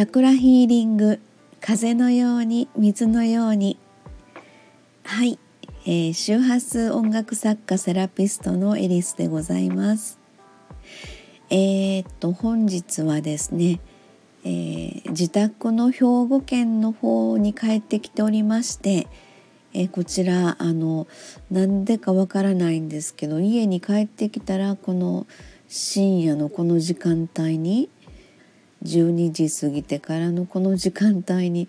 チャクラヒーリング風のように水のように。はい、えー、周波数音楽作家セラピストのエリスでございます。えー、っと本日はですね、えー、自宅の兵庫県の方に帰ってきておりましてえこちらあのなんでかわからないんですけど家に帰ってきたらこの深夜のこの時間帯に12時過ぎてからのこの時間帯に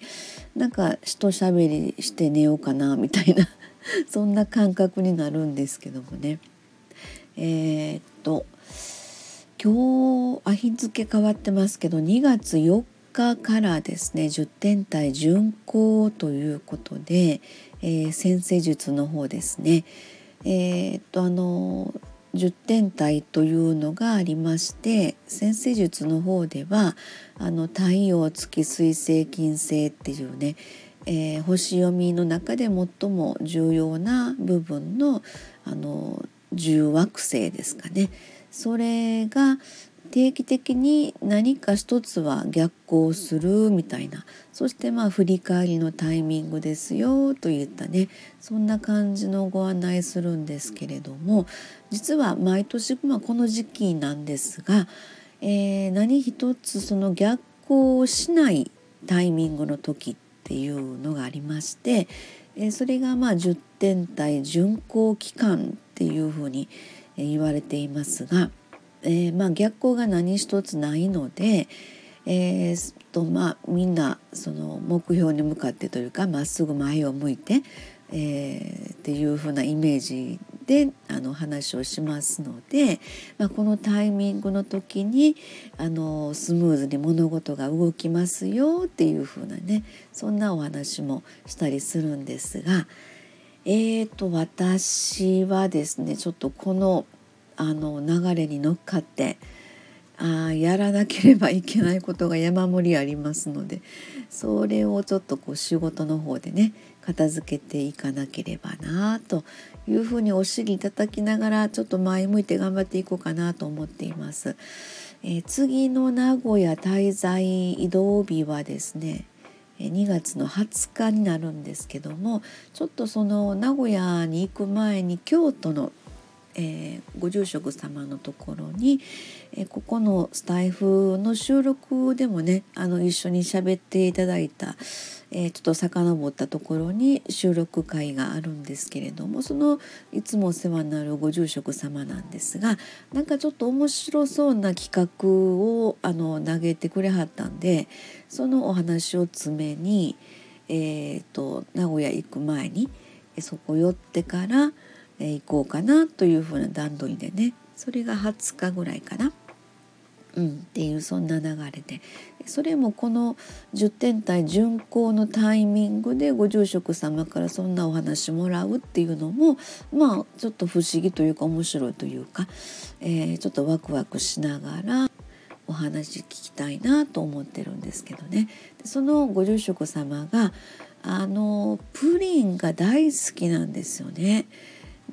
なんか人しゃべりして寝ようかなみたいな そんな感覚になるんですけどもね。えー、っと今日あ日付変わってますけど2月4日からですね10天体巡行ということで、えー、先生術の方ですね。えー、っとあの10天体というのがありまして先生術の方ではあの太陽月水星金星っていうね、えー、星読みの中で最も重要な部分の十惑星ですかね。それが定期的に何か一つは逆行するみたいなそしてまあ振り返りのタイミングですよといったねそんな感じのご案内するんですけれども実は毎年、まあ、この時期なんですが、えー、何一つその逆行しないタイミングの時っていうのがありまして、えー、それがまあ10天体巡行期間っていうふうに言われていますが。えー、まあ、逆光が何一つないので、えー、とまあみんなその目標に向かってというかまっすぐ前を向いて、えー、っていう風なイメージであの話をしますので、まあ、このタイミングの時にあのスムーズに物事が動きますよっていう風なねそんなお話もしたりするんですがえーと私はですねちょっとこの「あの流れに乗っかってあやらなければいけないことが山盛りありますのでそれをちょっとこう仕事の方でね片付けていかなければなというふうにお尻叩きながらちょっと前向いて頑張っていこうかなと思っています。えー、次の名古屋滞在移動日はですね2月の20日になるんですけどもちょっとその名古屋に行く前に京都のえー、ご住職様のところに、えー、ここのスタイフの収録でもねあの一緒に喋っていただいた、えー、ちょっと遡ったところに収録会があるんですけれどもそのいつもお世話になるご住職様なんですがなんかちょっと面白そうな企画をあの投げてくれはったんでそのお話を詰めに、えーと名古屋行く前にそこ寄ってから「え行こうかなというふうな段取りでねそれが20日ぐらいかな。うん、っていうそんな流れでそれもこの10点体巡行のタイミングでご住職様からそんなお話もらうっていうのもまあちょっと不思議というか面白いというか、えー、ちょっとワクワクしながらお話聞きたいなと思ってるんですけどねそのご住職様があのプリンが大好きなんですよね。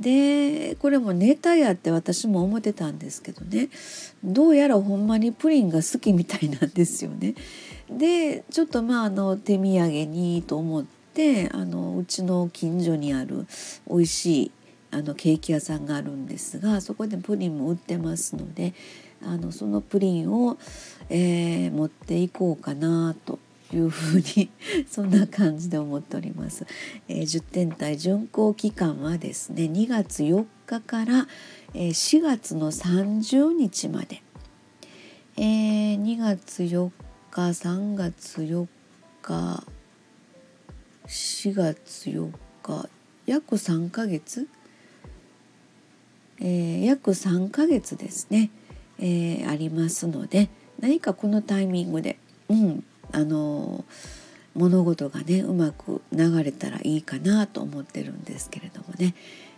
でこれもネタやって私も思ってたんですけどねどうやらほんまにプリンが好きみたいなんですよね。でちょっとまああの手土産にと思ってあのうちの近所にある美味しいあのケーキ屋さんがあるんですがそこでプリンも売ってますのであのそのプリンを、えー、持っていこうかなというふうにそんな感じで思っております。えー、10天体巡行期間はですね2月4日から、えー、4月の30日まで、えー、2月4日3月4日4月4日約3ヶ月、えー、約3ヶ月ですね、えー、ありますので何かこのタイミングで、うん、あの物事がねうまく流れたらいいかなと思ってるんですけれどもね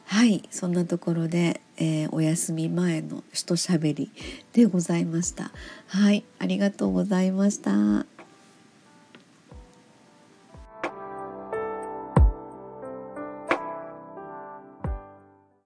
はいそんなところで、えー、お休み前のひとしゃべりでございましたはいありがとうございました。